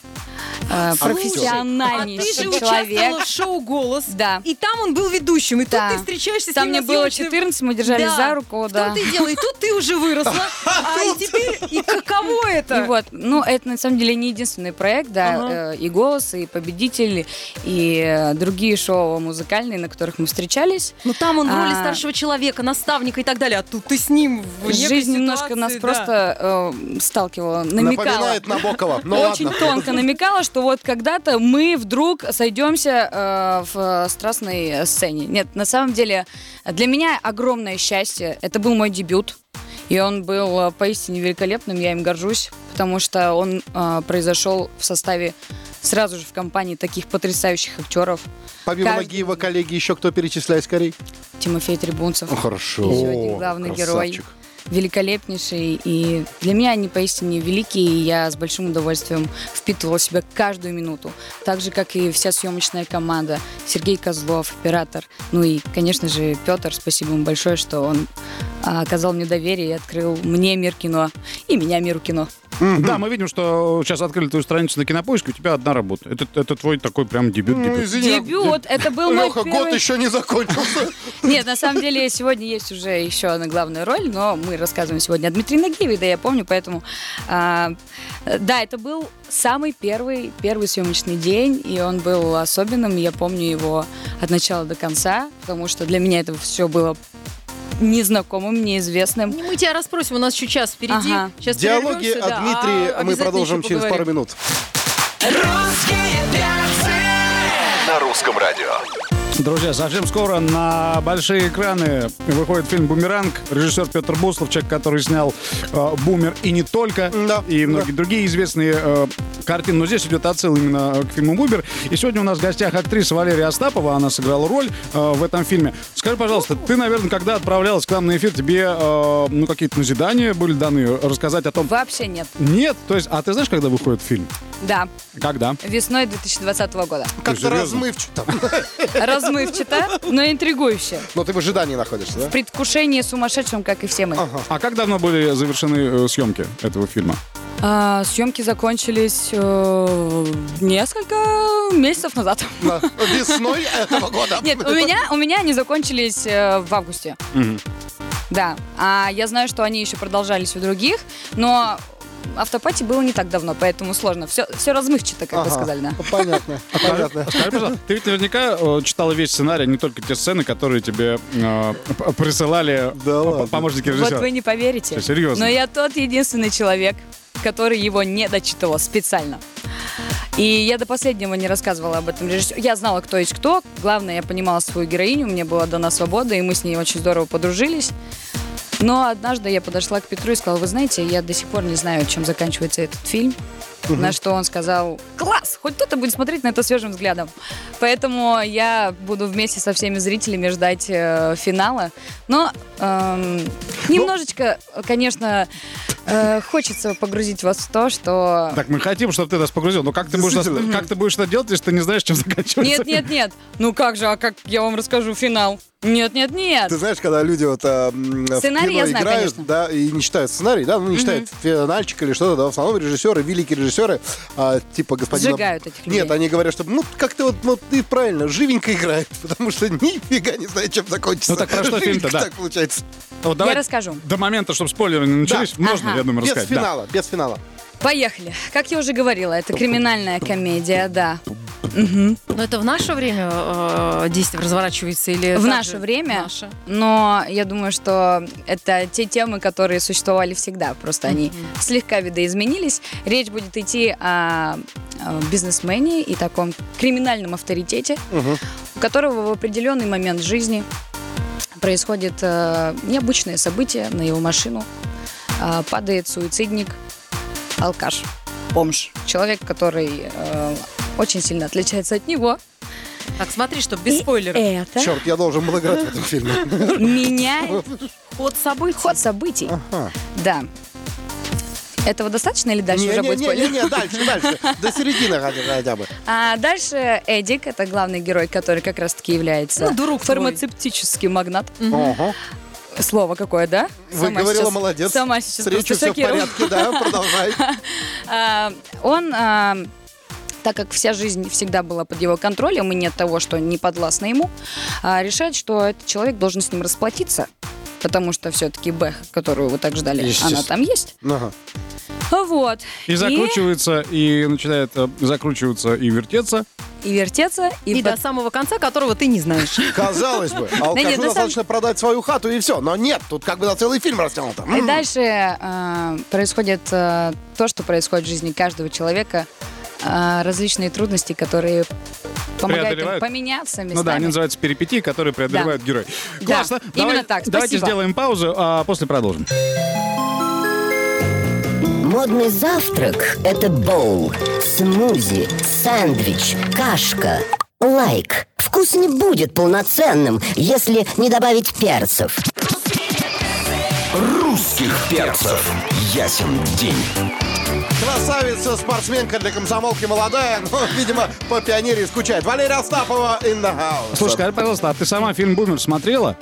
э, Слушай, А профессиональнейший ты же человек. участвовала в шоу «Голос». Да. И там он был ведущим. И тут Да. ты встречаешься с Там ним мне на было съемочной- 14, мы держались Да. за руку, В да. том-то и дело. И тут ты уже выросла. А и теперь... И каково это? И вот, ну, это на самом деле не единственный проект, да, Ага. э, и «Голос», и «Победитель», и э, другие шоу музыкальные, на которых мы встречались. Ну там он в роли А. старшего человека, наставника и так далее. А тут ты с ним в Жизнь немножко нас да. просто э, сталкивала, намекала. Напоминает Набокова. Ну Очень ладно. тонко намекала, что вот когда-то мы вдруг сойдемся э, в страстной сцене. Нет, на самом деле для меня огромное счастье. Это был мой дебют. И он был э, поистине великолепным, я им горжусь, потому что он э, произошел в составе сразу же в компании таких потрясающих актеров. Помимо Каждый Нагиева, коллеги, еще кто перечисляет скорее? Тимофей Трибунцев. Ну, хорошо. Еще один главный герой. Великолепнейший. И для меня они поистине великие, и я с большим удовольствием впитывала в себя каждую минуту. Так же, как и вся съемочная команда. Сергей Козлов, оператор. Ну и, конечно же, Петр. Спасибо ему большое, что он а, оказал мне доверие и открыл мне мир кино. И меня миру кино. Да, мы видим, что сейчас открыли твою страницу на кинопоиске, у тебя одна работа. Это, это твой такой прям дебют. Ну, дебют. извини, Дебют, это был мой Леха, год первый... еще не закончился. Нет, на самом деле сегодня есть уже еще одна главная роль, но мы рассказываем сегодня о Дмитрии Нагиеве, да, я помню, поэтому... а, да, это был самый первый, первый съемочный день, и он был особенным, я помню его от начала до конца, потому что для меня это все было незнакомым, неизвестным. Мы тебя расспросим, у нас еще час впереди. Ага. Сейчас Диалоги о да, Дмитрии а мы продолжим через пару минут. Русские перцы. На русском радио. Друзья, совсем скоро на большие экраны выходит фильм «Бумеранг». Режиссер Петр Буслов, человек, который снял э, «Бумер» и не только, Да, и многие другие известные э, картины. Но здесь идет отсыл именно к фильму «Бумер». И сегодня у нас в гостях актриса Валерия Остапова. Она сыграла роль э, в этом фильме. Скажи, пожалуйста, ты, наверное, когда отправлялась к нам на эфир, тебе э, ну, какие-то назидания были даны? Рассказать о том... Вообще нет. Нет? То есть, а ты знаешь, когда выходит фильм? Да, Когда? весной 2020 года. Как-то серьезно? размывчато. Размывчато, но интригующе. Но ты в ожидании находишься, да? В предвкушении сумасшедшем, как и все мы. А как давно были завершены э, съемки этого фильма? А, съемки закончились э, несколько месяцев назад. Да. Весной этого года. Нет, у меня, у меня они закончились э, в августе. Да. А я знаю, что они еще продолжались у других, но автопати было не так давно, поэтому сложно. Все, все размывчато, как вы Ага. сказали, да. Понятно, понятно. Скажи, пожалуйста, ты ведь наверняка э, читала весь сценарий, не только те сцены, которые тебе э, п- присылали Да п- ладно. помощники Вот режиссера. вы не поверите. Что, серьезно? Но я тот единственный человек, который его не дочитывал специально. И я до последнего не рассказывала об этом режиссеру. Я знала, кто есть кто. Главное, я понимала свою героиню, мне была дана свобода, и мы с ней очень здорово подружились. Но однажды я подошла к Петру и сказала, вы знаете, я до сих пор не знаю, чем заканчивается этот фильм. На что он сказал, класс, хоть кто-то будет смотреть на это свежим взглядом. Поэтому я буду вместе со всеми зрителями ждать э, финала. Но эм, немножечко, конечно, э, хочется погрузить вас в то, что... Так, мы хотим, чтобы ты нас погрузил. Но как ты, будешь, нас- как ты будешь это делать, если ты не знаешь, чем заканчивается Нет, нет, нет. Ну как же, а как я вам расскажу финал? Нет, нет, нет. Ты знаешь, когда люди вот м, в кино я знаю, играют, конечно. да, и не читают сценарий, да, ну не читают финальчик или что-то, да, в основном режиссеры, великие режиссеры, а, типа господина... Сжигают этих людей. Нет, они говорят, что, ну, как-то вот, ну, ты правильно, живенько играет, потому что нифига не знаю, чем закончится. Ну, так про что фильм-то, Живенько да. так получается. Вот давай расскажу. До момента, чтобы спойлеры не начались, можно, Ага. я думаю, Без рассказать. да. финала, без финала. Поехали. Как я уже говорила, это криминальная комедия, да. Но это в наше время э, действие разворачивается или В наше время. Наше. Но я думаю, что это те темы, которые существовали всегда. Просто они слегка видоизменились. Речь будет идти о, о бизнесмене и таком криминальном авторитете, у которого в определенный момент жизни происходит э, необычное событие на его машину. Э, падает суицидник, алкаш, бомж. Человек, который э, очень сильно отличается от него. Так, смотри, чтобы без И спойлеров. Это Черт, я должен был играть в этом фильме. меняет Ход событий. ход событий. Да. Этого достаточно или дальше уже будет спойлер? Не-не-не, дальше, дальше. До середины хотя хотя бы. А дальше Эдик, это главный герой, который как раз-таки является Ну, твой. фармацевтический магнат. Слово какое, да? Вы Сама говорила, сейчас- молодец. Сама сейчас С речью все в порядке, да, продолжай. А, Он, а, так как вся жизнь всегда была под его контролем и нет того, что не подвластно ему, а, решает, что этот человек должен с ним расплатиться. Потому что все-таки Бэх, которую вы так ждали, она там есть. Ага. Вот. И закручивается, и начинает э, закручиваться и вертеться. И вертеться, и, И под- до самого конца, которого ты не знаешь. Казалось бы, нет, алкашу самом- достаточно продать свою хату и все. Но нет, тут как бы на целый фильм растянуто. И М. дальше э, происходит э, то, что происходит в жизни каждого человека, различные трудности, которые помогают им поменяться местами. Ну да, они называются перипетии, которые преодолевают герой. Да, Классно. именно Давай- так. Давайте Спасибо. сделаем паузу, а после продолжим. Модный завтрак – это боул, смузи, сэндвич, кашка, лайк. Вкус не будет полноценным, если не добавить перцев. Русских перцев. Ясен день. Красавица, спортсменка для комсомолки молодая, но, видимо, по пионерии скучает. Валерия Остапова in the house. Слушай, скажи, пожалуйста, а ты сама фильм «Бумер» смотрела?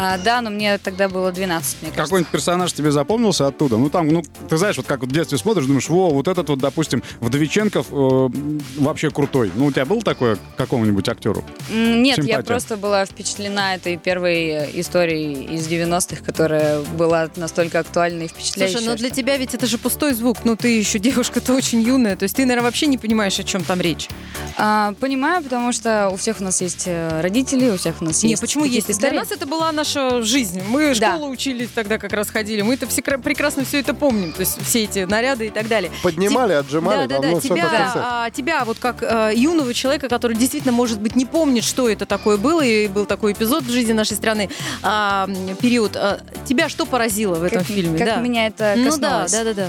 А, да, но мне тогда было 12, мне кажется. Какой-нибудь персонаж тебе запомнился оттуда? Ну, там, ну, ты знаешь, вот как вот в детстве смотришь, думаешь, во, вот этот вот, допустим, Вдовиченков э, вообще крутой. Ну, у тебя было такое к какому-нибудь актеру? Нет, Симпатия. я просто была впечатлена этой первой э, историей из 90-х, которая была настолько актуальной и впечатляющей. Слушай, ну для тебя ведь это же пустой звук. Ну ты еще девушка-то очень юная. То есть ты, наверное, вообще не понимаешь, о чем там речь. А, понимаю, потому что у всех у нас есть э, родители, у всех у нас Не, есть почему какие-то есть? Для истории. нас это была наша жизнь. Мы Да. школу учились тогда, как раз ходили. Мы это все кра- прекрасно все это помним. То есть все эти наряды и так далее. Поднимали, Ти- отжимали, Да, да, ну, да. Тебя, как концерт. а, тебя вот как а, юного человека, который действительно, может быть, не помнит, что это такое было, и был такой эпизод в жизни нашей страны, а, период. а, тебя что поразило в этом Как- фильме? Как да. меня это Ну да, коснулось. да, да, да.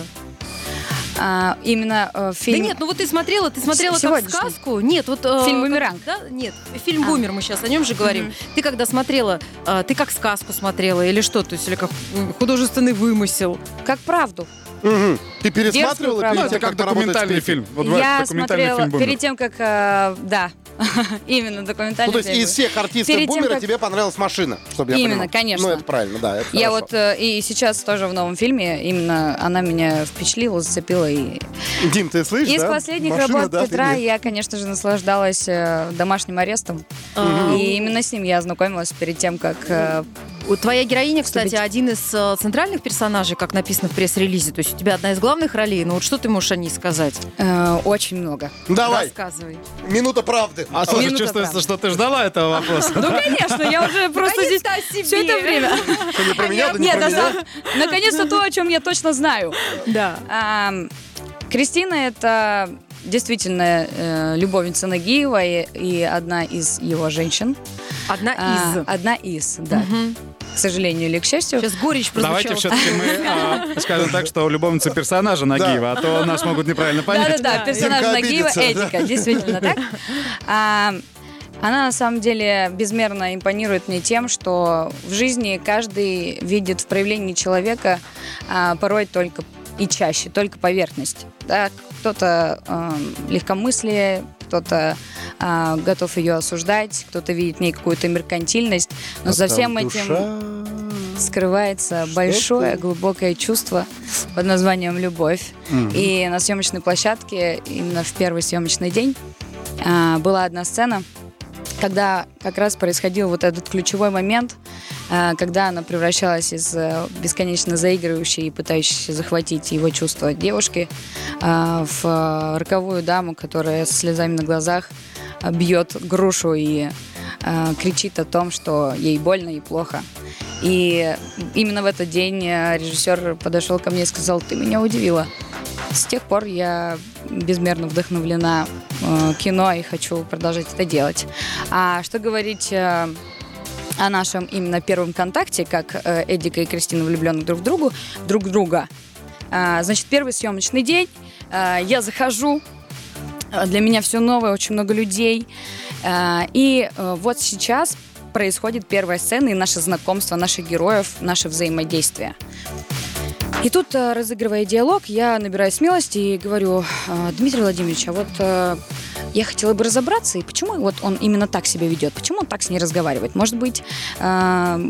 А, именно э, фильм... Да нет, ну вот ты смотрела, ты смотрела как сказку. Нет, вот э, Фильм как- «Бумеранг». Да, нет, фильм А. Бумер, мы сейчас о нем же говорим. Ты когда смотрела, э, ты как сказку смотрела или что, то есть или как художественный вымысел. Как правду. Мгм. Ты пересматривала правду. Ну, перед это как с документальный фильм. Вот я документальный смотрела фильм «Бумер». перед тем, как... э, да, именно документальный Ну, то есть фильм. из всех артистов Перед тем, Бумера как- тебе понравилась машина, чтобы я Именно, понимал. конечно. Ну, это правильно, да, это Я хорошо. вот э, и сейчас тоже в новом фильме именно она меня впечатлила, зацепила. И... Дим, ты слышишь, Из да? последних Машина, работ да, Петра я, конечно же, наслаждалась э, домашним арестом. А, И именно с ним я ознакомилась перед тем, как... э, у- Твоя героиня, кстати, один из э, центральных персонажей, как написано в пресс-релизе. То есть у тебя одна из главных ролей. Ну вот что ты можешь о ней сказать? э, очень много. Давай, Рассказывай. минута правды. А слушай, Минута чувствуется, правды. что ты ждала этого вопроса. Ну, конечно, я уже просто здесь все это время. Что, не про меня, да не Нет, про на меня? самом- наконец-то то, о чем я точно знаю. Да. Кристина это действительно э, любовница Нагиева и, и одна из его женщин. Одна А, из. одна из, да. Мгм. К сожалению или к счастью. Сейчас горечь прозвучала. Давайте все-таки мы а, скажем так, что любовница персонажа Нагиева, а то нас могут неправильно понять. Да-да-да, персонаж Нагиева. Эдика, действительно так. А, Она на самом деле безмерно импонирует мне тем, что в жизни каждый видит в проявлении человека а, порой только и чаще, только поверхность. Да, кто-то эм, легкомыслие, кто-то а, готов ее осуждать, кто-то видит в ней какую-то меркантильность, но А за всем этим душа. скрывается большое, глубокое чувство под названием любовь. И на съемочной площадке, именно в первый съемочный день, а, была одна сцена, когда как раз происходил вот этот ключевой момент, когда она превращалась из э, бесконечно заигрывающей и пытающейся захватить его чувства девушки а, в э, роковую даму, которая со слезами на глазах а, бьет грушу и а, кричит о том, что ей больно и плохо. И именно в этот день э, режиссер подошел ко мне и сказал, ты меня удивила. С тех пор я безмерно вдохновлена кино и хочу продолжать это делать. А что говорить о нашем именно первом контакте, как э, Эдика и Кристина влюблены друг в другу, друг друга. А, значит, первый съемочный день, а, я захожу, а, для меня все новое, очень много людей. И э, вот сейчас происходит первая сцена и наше знакомство наших героев, наше взаимодействие. И тут, э, разыгрывая диалог, я набираю смелости и говорю, «А, Дмитрий Владимирович, а вот э, я хотела бы разобраться, и почему вот он именно так себя ведет, почему он так с ней разговаривает. Может быть, э,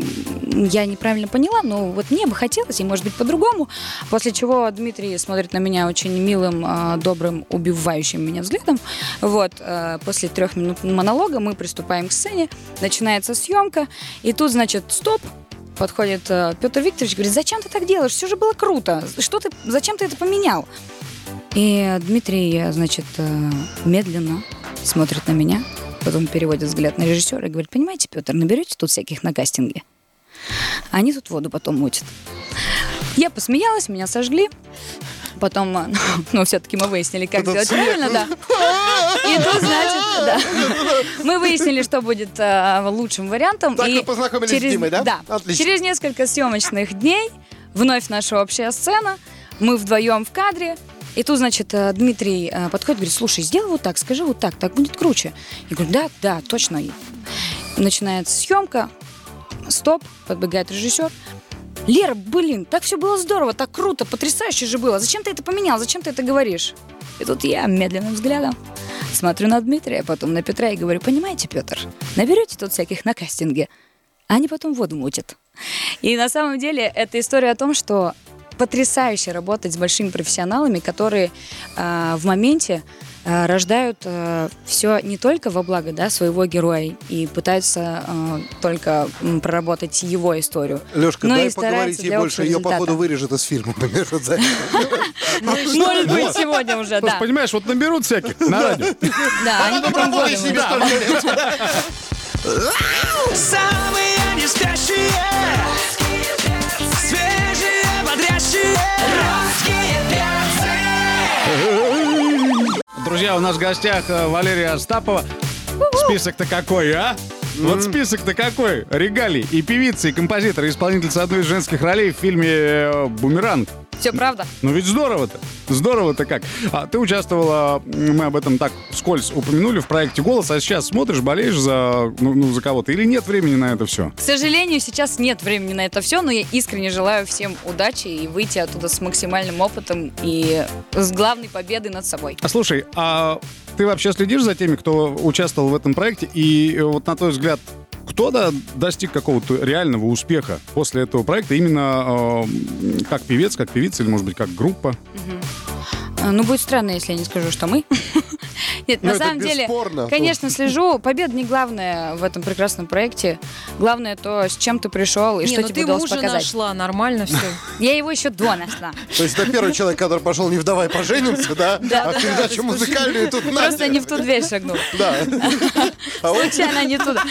я неправильно поняла, но вот мне бы хотелось, и может быть по-другому. После чего Дмитрий смотрит на меня очень милым, добрым, убивающим меня взглядом. Вот, после трех минут монолога мы приступаем к сцене, начинается съемка, и тут, значит, стоп, подходит э, Петр Викторович, говорит, зачем ты так делаешь? Все же было круто. Что ты, зачем ты это поменял? И Дмитрий, значит, э, медленно смотрит на меня, потом переводит взгляд на режиссера и говорит, понимаете, Петр, наберете тут всяких на кастинге? Они тут воду потом мутят. Я посмеялась, меня сожгли. Потом, э, ну, все-таки мы выяснили, как сделать правильно, да. И тут, значит, да. Мы выяснили, что будет э, лучшим вариантом. Так и вы познакомились с через, Димой, да? Да. Отлично. Через несколько съемочных дней вновь наша общая сцена. Мы вдвоем в кадре. И тут, значит, э, Дмитрий э, подходит и говорит, слушай, сделай вот так, скажи вот так, так будет круче. Я говорю, да, да, точно. Начинается съемка. Стоп, подбегает режиссер. Лера, блин, так все было здорово, так круто, потрясающе же было. Зачем ты это поменял? Зачем ты это говоришь? И тут я медленным взглядом смотрю на Дмитрия, потом на Петра и говорю, понимаете, Петр, наберете тут всяких на кастинге, а они потом воду мутят. И на самом деле это история о том, что потрясающе работать с большими профессионалами, которые а, в моменте а, рождают все не только во благо да, своего героя и пытаются а, только проработать его историю. Лешка, но дай и поговорить ей больше. Ее, походу, вырежет из фильма. Может быть, сегодня уже, да. понимаешь, вот наберут всяких на радио. Да, они потом. Самые не Друзья, у нас в гостях э, Валерия Остапова. Список-то какой, а? Вот список-то какой. Регалий и певица, и композитор, и исполнительница одной из женских ролей в фильме э, «Бумеранг». Все правда. Ну ведь здорово-то. Здорово-то как. А ты участвовала, мы об этом так вскользь упомянули, в проекте «Голос», а сейчас смотришь, болеешь за, ну, ну, за кого-то или нет времени на это все? К сожалению, сейчас нет времени на это все, но я искренне желаю всем удачи и выйти оттуда с максимальным опытом и с главной победой над собой. А слушай, а ты вообще следишь за теми, кто участвовал в этом проекте? И э, вот на твой взгляд, кто да, достиг какого-то реального успеха после этого проекта именно э, как певец, как певица или, может быть, как группа? А, Ну, будет странно, если я не скажу, что мы. Нет, Ну, на это самом деле, конечно, слежу. Победа не главное в этом прекрасном проекте. Главное то, с чем ты пришел и Не, что ну тебе ты удалось мужа показать. нашла, нормально все. Я его еще до нашла. То есть это первый человек, который пошел не вдавай поженимся, да? А в передачу музыкальную тут Просто не в ту дверь шагнул. Да. А Случайно не туда.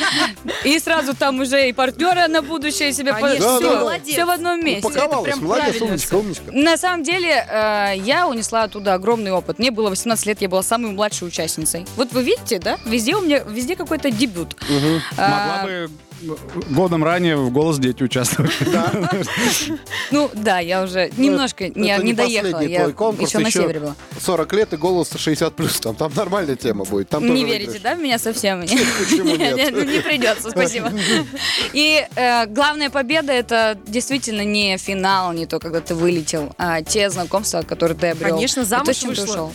И сразу там уже и партнера на будущее себе Конечно, Да, да, да. все в одном месте. упаковалась. прям Молодец, правильно умничка, умничка. На самом деле, э, я унесла оттуда огромный опыт. Мне было 18 лет, я была самой младшей участницей. Вот вы видите, да? Везде у меня, везде какой-то дебют. А, Могла бы э, годом ранее в «Голос дети» участвовать. Ну, да, я уже немножко не, Это не доехала. последний Я еще на севере была. 40 лет и голос 60 плюс. Там, там нормальная тема будет. Не верите, да, в меня совсем? Почему нет? Не придется, спасибо. И э, главная победа это действительно не финал, не то, когда ты вылетел, а те знакомства, которые ты обрел. Конечно, замуж вышла.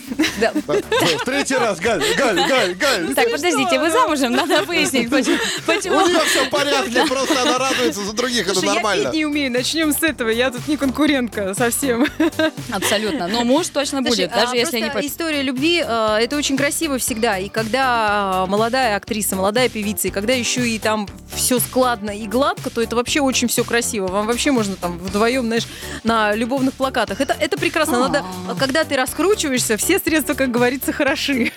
третий раз Галь, Галь, Галь, Галь. Так, подождите, вы замужем? Надо выяснить, почему. У нее все порядке, просто она радуется за других, это Слушай, я нормально. петь не умею, начнем с этого. Я тут не конкурентка совсем. Абсолютно. Но муж точно будет, даже а если не... история любви э, это очень красиво всегда. И когда э, молодая актриса, молодая певица, и когда еще и там все складно и гладко, то это вообще очень все красиво. Вам вообще можно там вдвоем, знаешь, на любовных плакатах. Это, это прекрасно. Надо, А. когда ты раскручиваешься, все средства, как говорится, хороши.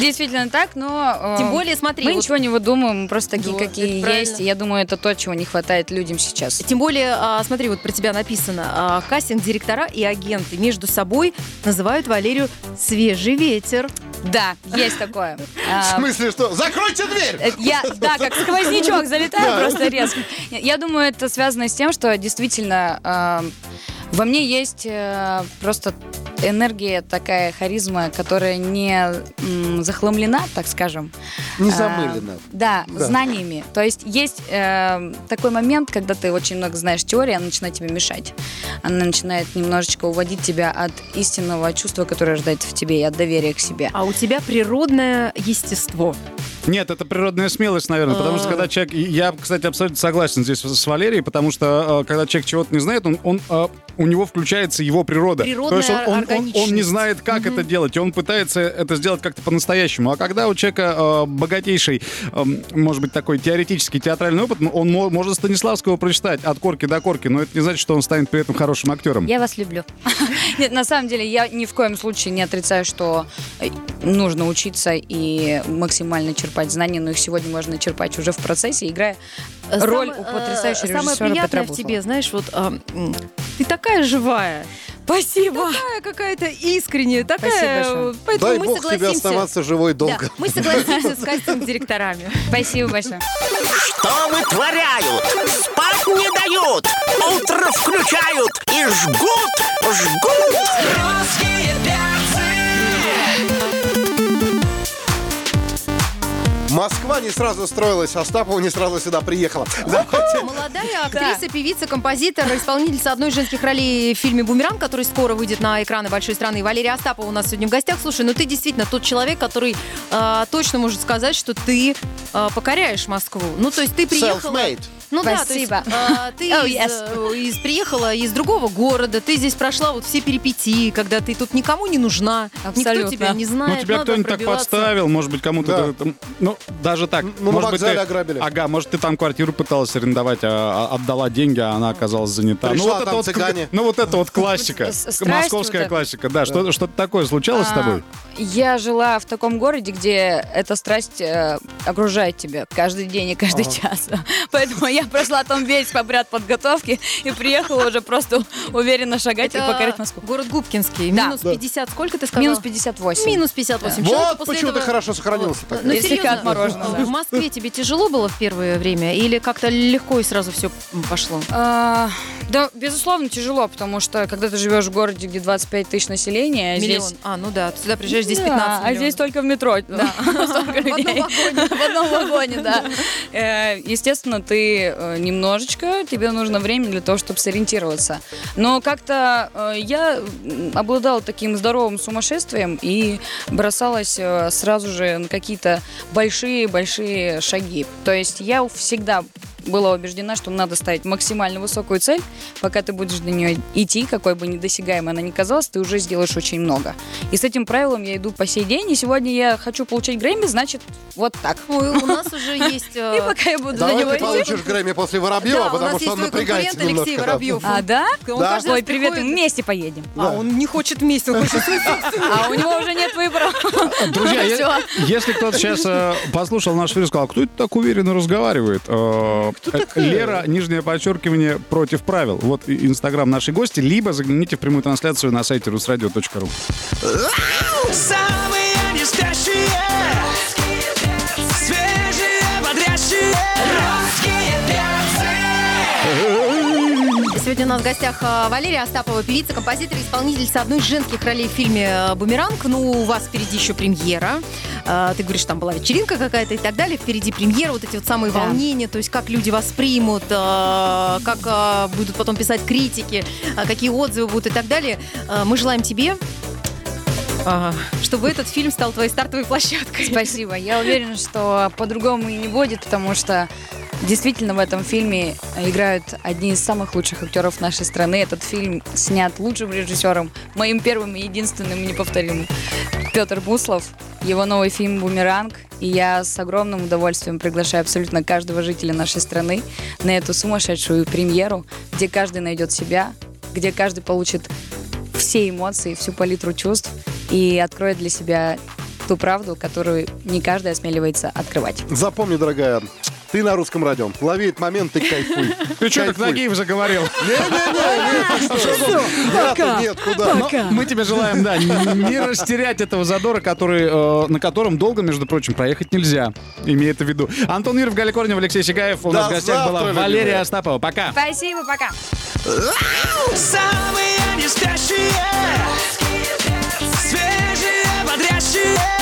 Действительно так, но... э, Тем более, смотри, Мы вот- ничего не выдумываем, мы просто такие, какие есть. И я думаю, это то, чего не хватает людям сейчас. Тем более, а, смотри, вот про тебя написано. а, Кастинг-директора и агенты между собой называют Валерию «свежий ветер». Да, есть такое. В А, смысле, что? Закройте дверь! э, Я, да, как сквознячок залетаю просто резко. Я думаю, это связано с тем, что действительно во мне есть э, просто энергия такая, харизма, которая не захламлена, так скажем. Не А, замылено. Да, Да. знаниями. То есть есть э, такой момент, когда ты очень много знаешь теории, она начинает тебе мешать. Она начинает немножечко уводить тебя от истинного чувства, которое рождается в тебе, и от доверия к себе. А у тебя природное естество. Нет, это природная смелость, наверное, потому что когда человек... Я, кстати, абсолютно согласен здесь с Валерией, потому что э, когда человек чего-то не знает, он, он, э, у него включается его природа. Природная То есть он, он- он- он не знает, как это делать, и он пытается это сделать как-то по-настоящему. А когда у человека э, богатейший, э, может быть, такой теоретический театральный опыт, он мо- может Станиславского прочитать от корки до корки, но это не значит, что он станет при этом хорошим актером. Я вас люблю. Нет, на самом деле, я ни в коем случае не отрицаю, что нужно учиться и максимально черпать знания, но их сегодня можно черпать уже в процессе, играя роль Самое, у потрясающего э, Самое режиссера приятное Петра в тебе, знаешь, вот а, ты такая живая, Спасибо. такая какая-то искренняя, такая. Спасибо Поэтому Дай мы бог тебе согласимся. оставаться живой Да, долго. мы согласимся с кастинг-директорами. Спасибо большое. Что вытворяют? Спать не дают. Утро включают и жгут, жгут. Русские Москва не сразу строилась, Остапова не сразу сюда приехала. Давайте. Молодая актриса, певица, композитор, исполнительница одной из женских ролей в фильме «Бумеранг», который скоро выйдет на экраны большой страны. Валерия Остапова у нас сегодня в гостях. Слушай, ну ты действительно тот человек, который а, точно может сказать, что ты а, покоряешь Москву. Ну, то есть ты приехала... Self-made. Ну Спасибо. да, то есть, а, ты Oh, из, yes. э, из- приехала из другого города, ты здесь прошла вот все перипетии, когда ты тут никому не нужна, никто Абсолютно. тебя не знает. Ну, тебя кто-нибудь так подставил, может быть, кому-то... Да. ну, даже так. Ну, может быть, ты- ограбили. Ага, может, ты там квартиру пыталась арендовать, а, а отдала деньги, а она оказалась занята. Пришла, ну, вот там это вот, цыгане. ну, вот это вот классика. С- страсть Московская вот классика, да. Что, что-то такое случалось с А, тобой? Я жила в таком городе, где эта страсть э, окружает тебя каждый день и каждый час. Поэтому я прошла там весь обряд подготовки и приехала уже просто уверенно шагать и Это покорять Москву. город Губкинский. Да. Минус Да. 50, сколько ты сказала? Минус 58. Минус 58. Человек Вот после почему ты этого- хорошо сохранился. так. Ну, И слегка серьезно, да. в Москве тебе тяжело было в первое время? Или как-то легко и сразу все пошло? А, да, безусловно, тяжело, потому что когда ты живешь в городе, где 25 тысяч населения, а Миллион. здесь... А, ну да, ты сюда приезжаешь, здесь Да, 15 а миллионов. здесь только в метро. Да. Столько В одном людей. вагоне. В одном вагоне, да. Э, Естественно, ты э, немножечко, тебе нужно время для того, чтобы сориентироваться. Но как-то э, я обладала таким здоровым сумасшествием и бросалась э, сразу же на какие-то большие-большие шаги. То есть я всегда была убеждена, что надо ставить максимально высокую цель. Пока ты будешь до нее идти, какой бы недосягаемой она ни казалась, ты уже сделаешь очень много. И с этим правилом я иду по сей день. И сегодня я хочу получить Грэмми, значит, вот так. Ой, у нас уже есть... э, И пока я буду Давай него ты идти. получишь Грэмми после Воробьева, Да, у потому нас что он напрягается Алексей. Воробьев. А, да? Да. Ой, привет, вместе поедем. А, он не хочет вместе, он хочет свой. А у него уже нет выбора. Друзья, Всё. если кто-то сейчас э, послушал наш эфир и сказал, кто это так уверенно разговаривает? Э, э, Лера, нижнее подчеркивание, против правил. Вот инстаграм нашей гости, либо загляните в прямую трансляцию на сайте rusradio.ru. Самые Сегодня у нас в гостях а, Валерия Остапова, певица, композитор, исполнительница одной из женских ролей в фильме э, «Бумеранг». Ну, у вас впереди еще премьера. А, Ты говоришь, там была вечеринка какая-то и так далее. Впереди премьера, вот эти вот самые Да. волнения, то есть как люди воспримут, как будут потом писать критики, какие отзывы будут и так далее. Мы желаем тебе чтобы этот фильм стал твоей стартовой площадкой. Спасибо. Я уверена, что по-другому и не будет, потому что действительно в этом фильме играют одни из самых лучших актеров нашей страны. Этот фильм снят лучшим режиссером, моим первым и единственным неповторимым, Петр Буслов. Его новый фильм «Бумеранг». И я с огромным удовольствием приглашаю абсолютно каждого жителя нашей страны на эту сумасшедшую премьеру, где каждый найдет себя, где каждый получит все эмоции, всю палитру чувств и откроет для себя ту правду, которую не каждый осмеливается открывать. Запомни, дорогая, ты на русском радио. Лови этот момент, ты кайфуй. Ты что, как Нагиев заговорил? Не-не-не, нет, куда? Мы тебе желаем, да, не растерять этого задора, который, э, на котором долго, между прочим, проехать нельзя. Имей это в виду. Антон Миров, Галя Корнева, Алексей Сигаев. У нас в гостях была Валерия Остапова. Пока. Спасибо, пока. Самые не спящие, свежие, бодрящие.